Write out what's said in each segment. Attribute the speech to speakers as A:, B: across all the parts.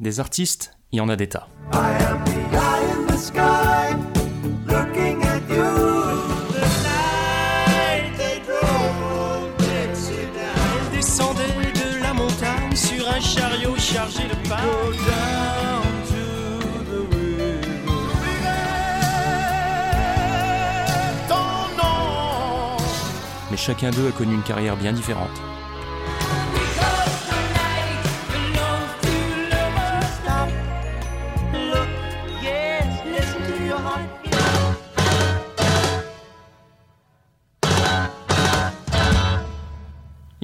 A: Des artistes, il y en a des tas.
B: de la montagne sur un chariot chargé de
A: Mais chacun d'eux a connu une carrière bien différente.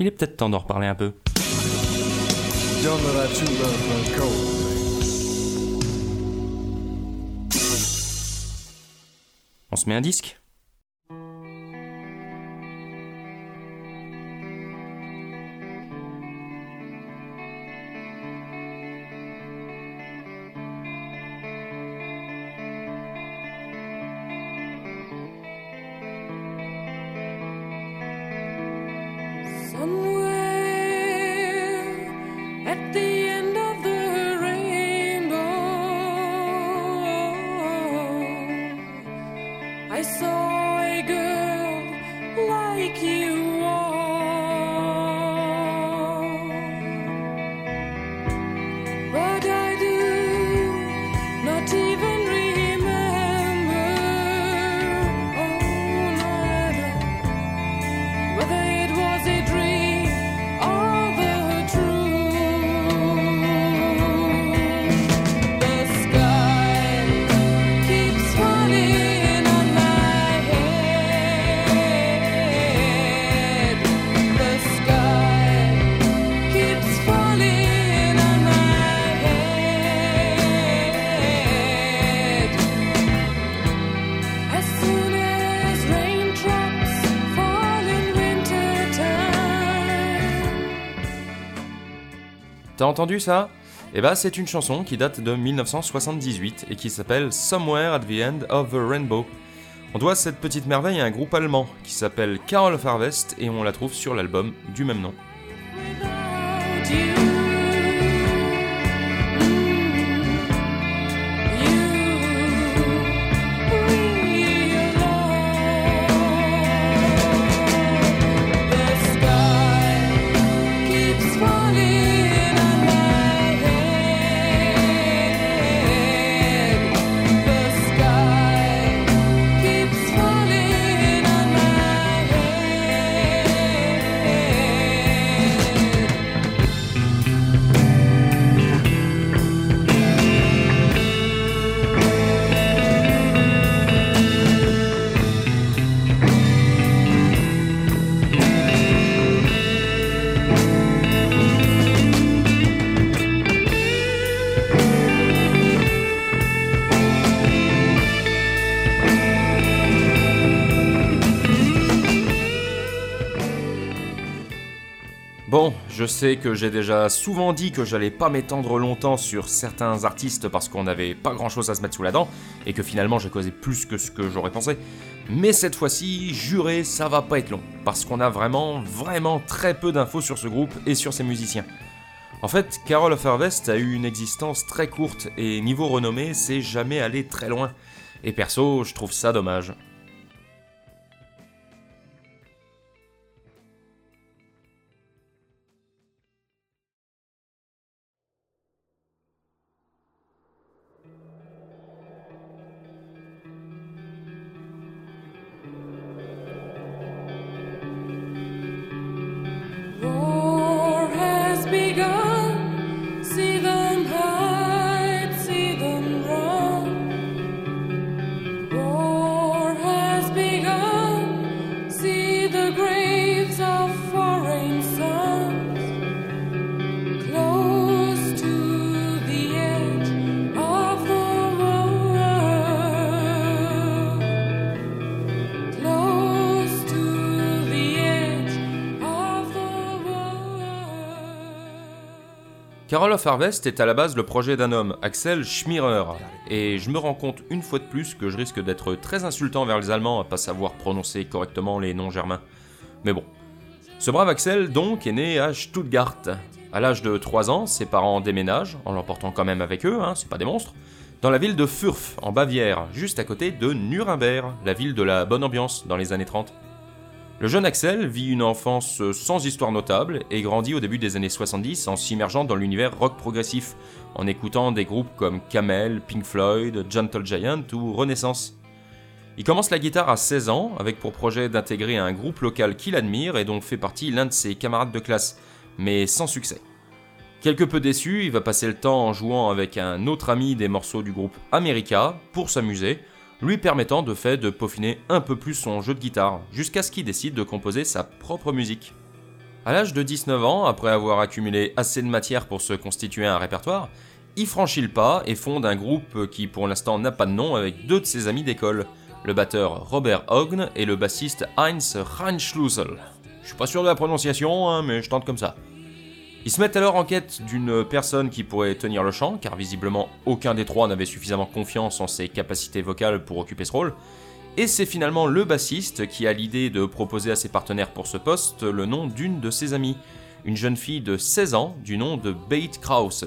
A: Il est peut-être temps d'en reparler un peu. On se met un disque? T'as entendu ça? Eh bah, c'est une chanson qui date de 1978 et qui s'appelle Somewhere at the End of the Rainbow. On doit cette petite merveille à un groupe allemand qui s'appelle Carol Harvest et on la trouve sur l'album du même nom. Je sais que j'ai déjà souvent dit que j'allais pas m'étendre longtemps sur certains artistes parce qu'on n'avait pas grand chose à se mettre sous la dent, et que finalement j'ai causé plus que ce que j'aurais pensé. Mais cette fois-ci, juré, ça va pas être long, parce qu'on a vraiment, vraiment très peu d'infos sur ce groupe et sur ses musiciens. En fait, Carol of Harvest a eu une existence très courte, et niveau renommée, c'est jamais allé très loin. Et perso, je trouve ça dommage. Carol of Harvest est à la base le projet d'un homme, Axel Schmirer, et je me rends compte une fois de plus que je risque d'être très insultant vers les Allemands à pas savoir prononcer correctement les noms germains. Mais bon. Ce brave Axel, donc, est né à Stuttgart.
C: À l'âge de 3 ans, ses parents déménagent, en l'emportant quand même avec eux, hein, c'est pas des monstres, dans la ville de Furf, en Bavière, juste à côté de Nuremberg, la ville de la bonne ambiance dans les années 30. Le jeune Axel vit une enfance sans histoire notable et grandit au début des années 70 en s'immergeant dans l'univers rock progressif, en écoutant des groupes comme Camel, Pink Floyd, Gentle Giant ou Renaissance. Il commence la guitare à 16 ans avec pour projet d'intégrer un groupe local qu'il admire et dont fait partie l'un de ses camarades de classe, mais sans succès. Quelque peu déçu, il va passer le temps en jouant avec un autre ami des morceaux du groupe America pour s'amuser, lui permettant de fait de peaufiner un peu plus son jeu de guitare, jusqu'à ce qu'il décide de composer sa propre musique. À l'âge de 19 ans, après avoir accumulé assez de matière pour se constituer un répertoire, il franchit le pas et fonde un groupe qui pour l'instant n'a pas de nom avec deux de ses amis d'école, le batteur Robert Hogn et le bassiste Heinz Reinschlusel. Je suis pas sûr de la prononciation, hein, mais je tente comme ça. Ils se mettent alors en quête d'une personne qui pourrait tenir le chant, car visiblement aucun des trois n'avait suffisamment confiance en ses capacités vocales pour occuper ce rôle. Et c'est finalement le bassiste qui a l'idée de proposer à ses partenaires pour ce poste le nom d'une de ses amies, une jeune fille de 16 ans du nom de Bate Krause.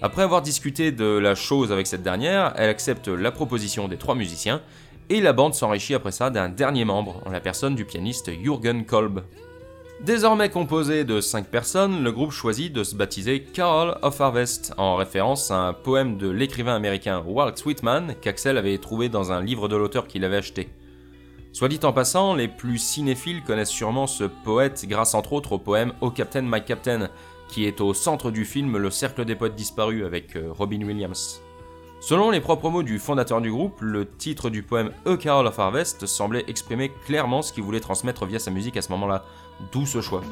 C: Après avoir discuté de la chose avec cette dernière, elle accepte la proposition des trois musiciens, et la bande s'enrichit après ça d'un dernier membre, en la personne du pianiste Jürgen Kolb. Désormais composé de 5 personnes, le groupe choisit de se baptiser Carol of Harvest, en référence à un poème de l'écrivain américain Walt Whitman qu'Axel avait trouvé dans un livre de l'auteur qu'il avait acheté. Soit dit en passant, les plus cinéphiles connaissent sûrement ce poète grâce entre autres au poème Oh Captain, My Captain, qui est au centre du film Le Cercle des Poètes Disparus avec euh, Robin Williams. Selon les propres mots du fondateur du groupe, le titre du poème A Carol of Harvest semblait exprimer clairement ce qu'il voulait transmettre via sa musique à ce moment-là, d'où ce choix.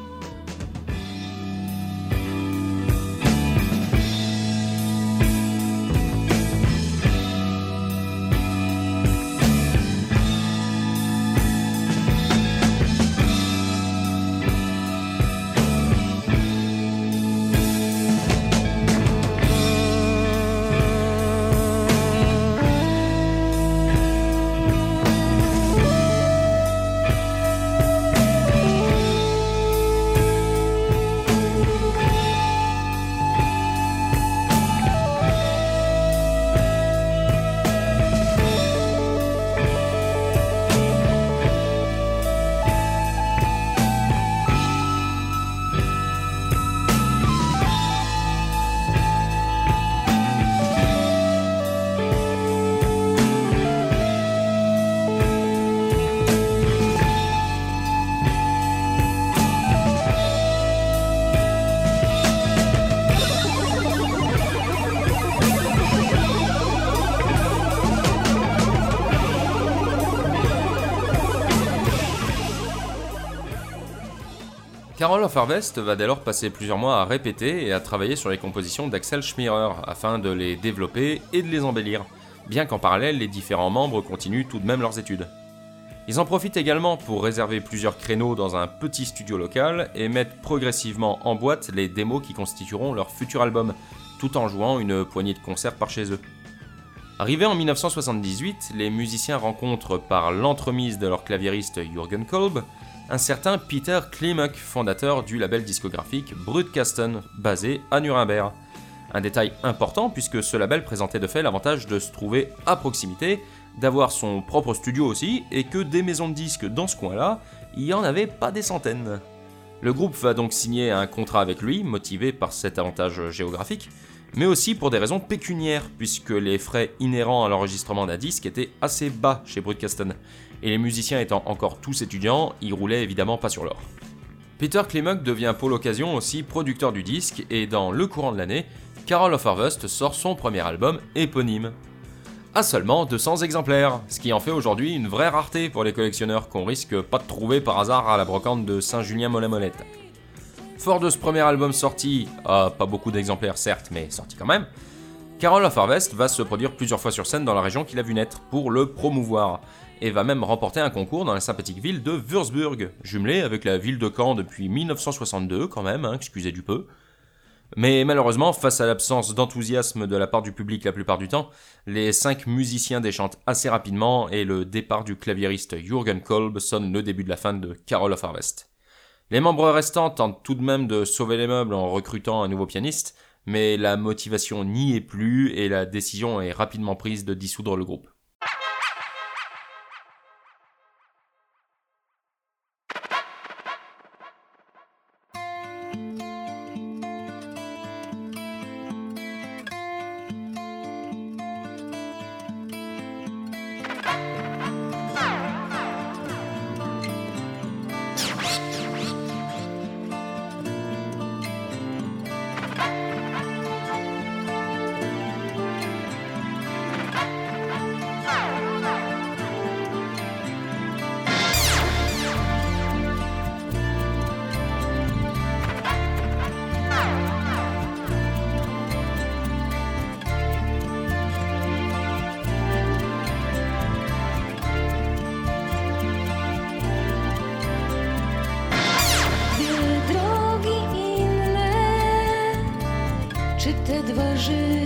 C: Carol of Harvest va dès lors passer plusieurs mois à répéter et à travailler sur les compositions d'Axel Schmirer afin de les développer et de les embellir, bien qu'en parallèle les différents membres continuent tout de même leurs études. Ils en profitent également pour réserver plusieurs créneaux dans un petit studio local et mettre progressivement en boîte les démos qui constitueront leur futur album, tout en jouant une poignée de concerts par chez eux. Arrivés en 1978, les musiciens rencontrent par l'entremise de leur claviériste Jürgen Kolb un certain Peter Klimek, fondateur du label discographique Brutkasten, basé à Nuremberg. Un détail important puisque ce label présentait de fait l'avantage de se trouver à proximité, d'avoir son propre studio aussi, et que des maisons de disques dans ce coin-là, il n'y en avait pas des centaines. Le groupe va donc signer un contrat avec lui, motivé par cet avantage géographique, mais aussi pour des raisons pécuniaires, puisque les frais inhérents à l'enregistrement d'un disque étaient assez bas chez Brutkasten, et les musiciens étant encore tous étudiants, ils roulaient évidemment pas sur l'or. Peter Klimuk devient pour l'occasion aussi producteur du disque, et dans le courant de l'année, Carol of Harvest sort son premier album éponyme. À seulement 200 exemplaires, ce qui en fait aujourd'hui une vraie rareté pour les collectionneurs qu'on risque pas de trouver par hasard à la brocante de Saint-Julien-Mollet-Molette. Fort de ce premier album sorti, pas beaucoup d'exemplaires certes, mais sorti quand même, Carol of Harvest va se produire plusieurs fois sur scène dans la région qu'il a vu naître pour le promouvoir, et va même remporter un concours dans la sympathique ville de Würzburg, jumelée avec la ville de Caen depuis 1962 quand même, hein, excusez du peu. Mais malheureusement, face à l'absence d'enthousiasme de la part du public la plupart du temps, les cinq musiciens déchantent assez rapidement et le départ du claviériste Jürgen Kolb sonne le début de la fin de Carol of Harvest. Les membres restants tentent tout de même de sauver les meubles en recrutant un nouveau pianiste, mais la motivation n'y est plus et la décision est rapidement prise de dissoudre le groupe.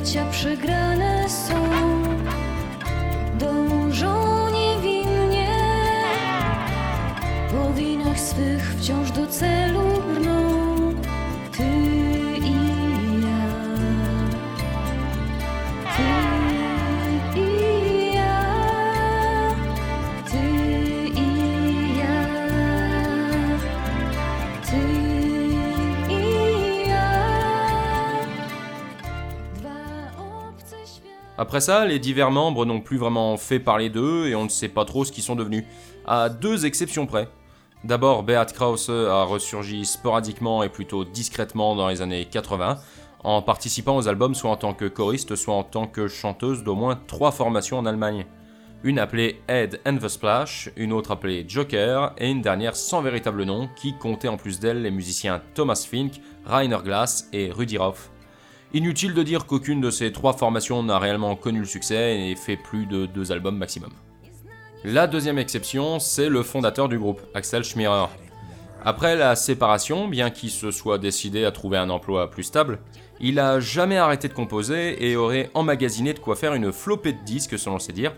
D: życia przegrałem.
C: Après ça, les divers membres n'ont plus vraiment fait parler d'eux et on ne sait pas trop ce qu'ils sont devenus, à deux exceptions près. D'abord, Beat Krause a ressurgi sporadiquement et plutôt discrètement dans les années 80, en participant aux albums soit en tant que choriste, soit en tant que chanteuse d'au moins trois formations en Allemagne. Une appelée Head and the Splash, une autre appelée Joker, et une dernière sans véritable nom qui comptait en plus d'elle les musiciens Thomas Fink, Rainer Glass et Rudi Rauf. Inutile de dire qu'aucune de ces trois formations n'a réellement connu le succès et fait plus de deux albums maximum. La deuxième exception, c'est le fondateur du groupe, Axel Schmirer. Après la séparation, bien qu'il se soit décidé à trouver un emploi plus stable, il a jamais arrêté de composer et aurait emmagasiné de quoi faire une flopée de disques selon ses dires.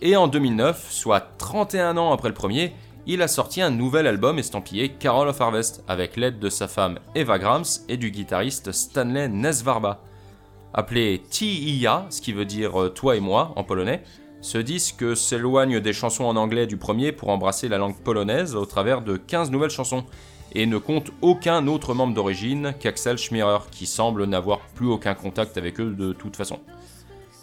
C: Et en 2009, soit 31 ans après le premier, il a sorti un nouvel album estampillé Carol of Harvest avec l'aide de sa femme Eva Grams et du guitariste Stanley Nesvarba. Appelé T.I.A., ce qui veut dire euh, toi et moi en polonais, ce disque s'éloigne des chansons en anglais du premier pour embrasser la langue polonaise au travers de 15 nouvelles chansons et ne compte aucun autre membre d'origine qu'Axel Schmirer qui semble n'avoir plus aucun contact avec eux de toute façon.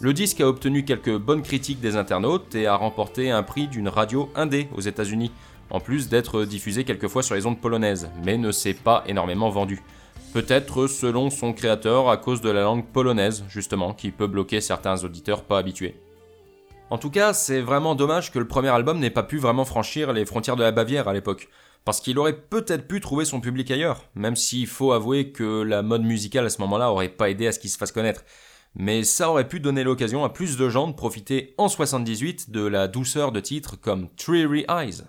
C: Le disque a obtenu quelques bonnes critiques des internautes et a remporté un prix d'une radio indé aux États-Unis, en plus d'être diffusé quelques fois sur les ondes polonaises, mais ne s'est pas énormément vendu. Peut-être selon son créateur à cause de la langue polonaise, justement, qui peut bloquer certains auditeurs pas habitués. En tout cas, c'est vraiment dommage que le premier album n'ait pas pu vraiment franchir les frontières de la Bavière à l'époque, parce qu'il aurait peut-être pu trouver son public ailleurs, même s'il faut avouer que la mode musicale à ce moment-là aurait pas aidé à ce qu'il se fasse connaître. Mais ça aurait pu donner l'occasion à plus de gens de profiter en 78 de la douceur de titres comme Dreary Eyes.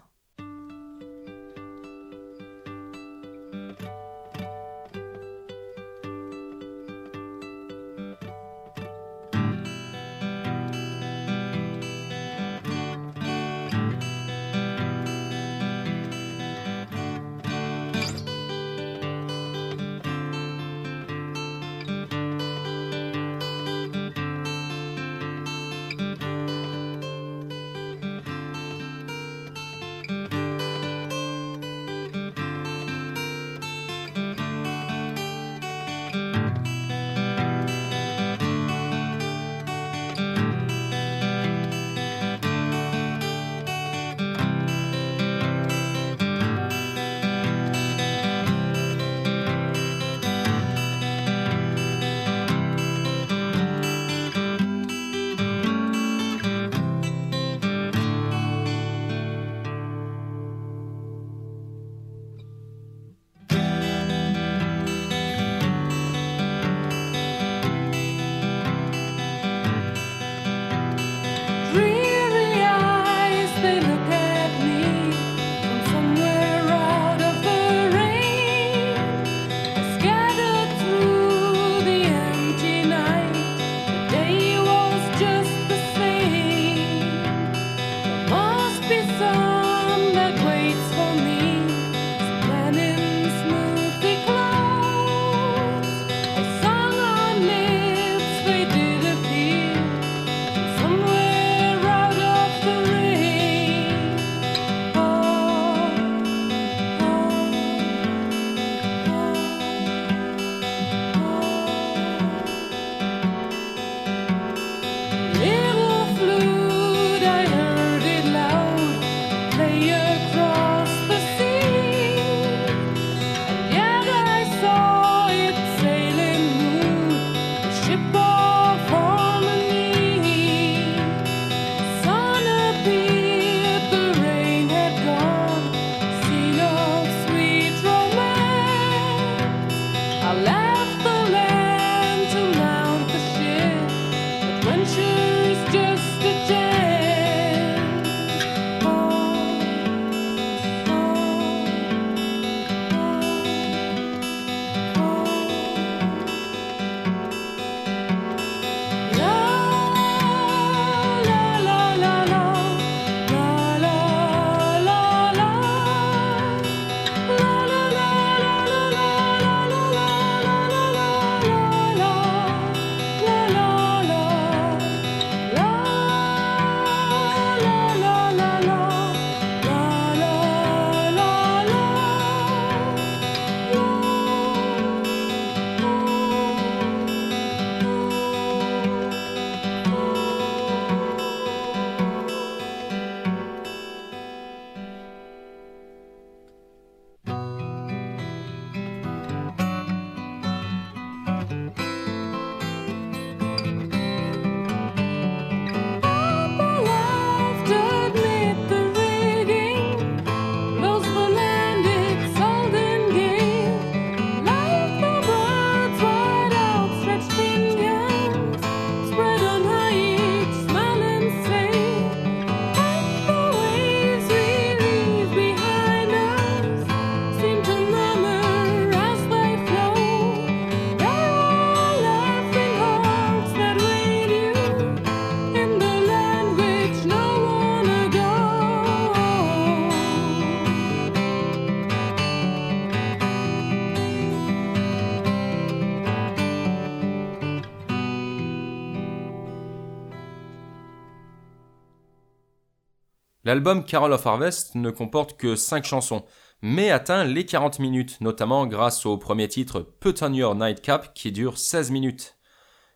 C: L'album Carol of Harvest ne comporte que 5 chansons, mais atteint les 40 minutes, notamment grâce au premier titre Put on Your Nightcap qui dure 16 minutes.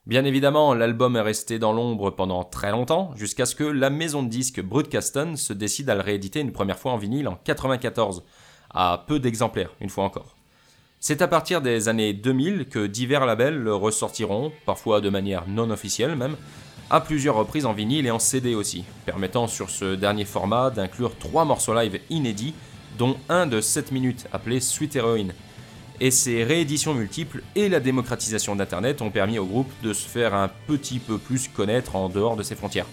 C: Bien évidemment, l'album est resté dans l'ombre pendant très longtemps, jusqu'à ce que la maison de disques Broadcaston se décide à le rééditer une première fois en vinyle en 94, à peu d'exemplaires, une fois encore. C'est à partir des années 2000 que divers labels ressortiront, parfois de manière non officielle même, à plusieurs reprises en vinyle et en CD aussi, permettant sur ce dernier format d'inclure trois morceaux live inédits, dont un de 7 minutes appelé Sweet Heroine. Et ces rééditions multiples et la démocratisation d'Internet ont permis au groupe de se faire un petit peu plus connaître en dehors de ses frontières.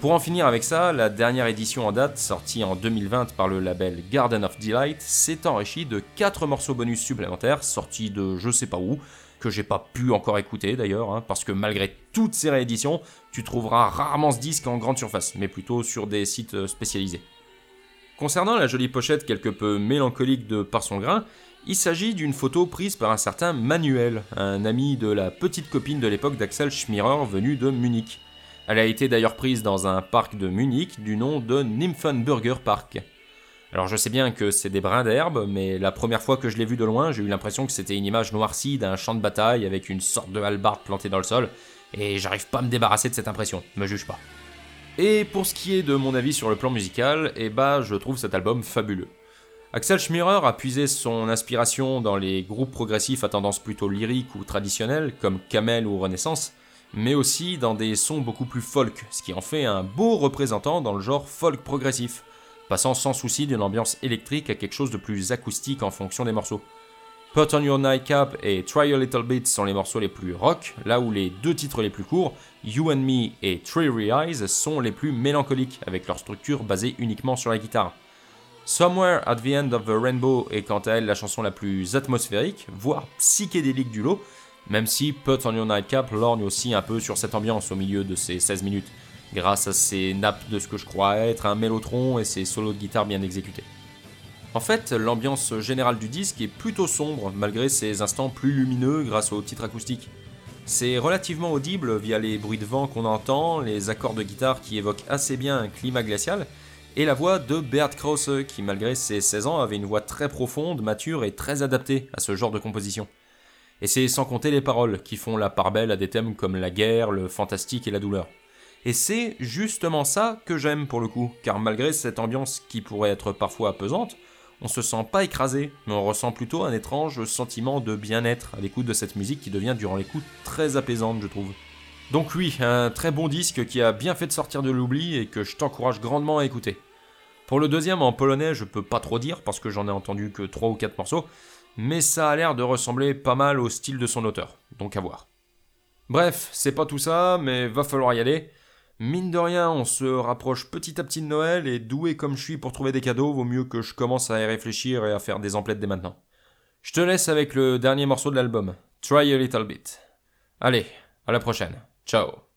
C: Pour en finir avec ça, la dernière édition en date, sortie en 2020 par le label Garden of Delight, s'est enrichie de 4 morceaux bonus supplémentaires sortis de je sais pas où, que j'ai pas pu encore écouter d'ailleurs, hein, parce que malgré toutes ces rééditions, tu trouveras rarement ce disque en grande surface, mais plutôt sur des sites euh, spécialisés. Concernant la jolie pochette quelque peu mélancolique de Par son grain, il s'agit d'une photo prise par un certain Manuel, un ami de la petite copine de l'époque d'Axel Schmirer venu de Munich. Elle a été d'ailleurs prise dans un parc de Munich du nom de Nymphenburger Park. Alors je sais bien que c'est des brins d'herbe, mais la première fois que je l'ai vu de loin, j'ai eu l'impression que c'était une image noircie d'un champ de bataille avec une sorte de hallebarde plantée dans le sol, et j'arrive pas à me débarrasser de cette impression, me juge pas. Et pour ce qui est de mon avis sur le plan musical, eh bah je trouve cet album fabuleux. Axel Schmirer a puisé son inspiration dans les groupes progressifs à tendance plutôt lyrique ou traditionnelle, comme Camel ou Renaissance, mais aussi dans des sons beaucoup plus folk, ce qui en fait un beau représentant dans le genre folk progressif passant sans souci d'une ambiance électrique à quelque chose de plus acoustique en fonction des morceaux. Put on Your Nightcap et Try a Little Bit sont les morceaux les plus rock, là où les deux titres les plus courts, You and Me et Dreary Eyes, sont les plus mélancoliques, avec leur structure basée uniquement sur la guitare. Somewhere at the End of the Rainbow est quant à elle la chanson la plus atmosphérique, voire psychédélique du lot, même si Put on Your Nightcap lorgne aussi un peu sur cette ambiance au milieu de ces 16 minutes grâce à ses nappes de ce que je crois être un mélotron et ses solos de guitare bien exécutés. En fait, l'ambiance générale du disque est plutôt sombre malgré ses instants plus lumineux grâce au titre acoustique. C'est relativement audible via les bruits de vent qu'on entend, les accords de guitare qui évoquent assez bien un climat glacial, et la voix de Bert Krause qui malgré ses 16 ans avait une voix très profonde, mature et très adaptée à ce genre de composition. Et c'est sans compter les paroles qui font la part belle à des thèmes comme la guerre, le fantastique et la douleur. Et c'est justement ça que j'aime pour le coup, car malgré cette ambiance qui pourrait être parfois pesante, On se sent pas écrasé, mais on ressent plutôt un étrange sentiment de bien-être à l'écoute de cette musique qui devient durant l'écoute très apaisante, je trouve. Donc oui, un très bon disque qui a bien fait de sortir de l'oubli et que je t'encourage grandement à écouter. Pour le deuxième en polonais, je peux pas trop dire parce que j'en ai entendu que 3 ou 4 morceaux, mais ça a l'air de ressembler pas mal au style de son auteur, donc à voir. Bref, c'est pas tout ça, mais va falloir y aller. Mine de rien, on se rapproche petit à petit de Noël et doué comme je suis pour trouver des cadeaux, vaut mieux que je commence à y réfléchir et à faire des emplettes dès maintenant. Je te laisse avec le dernier morceau de l'album, Try a Little Bit. Allez, à la prochaine. Ciao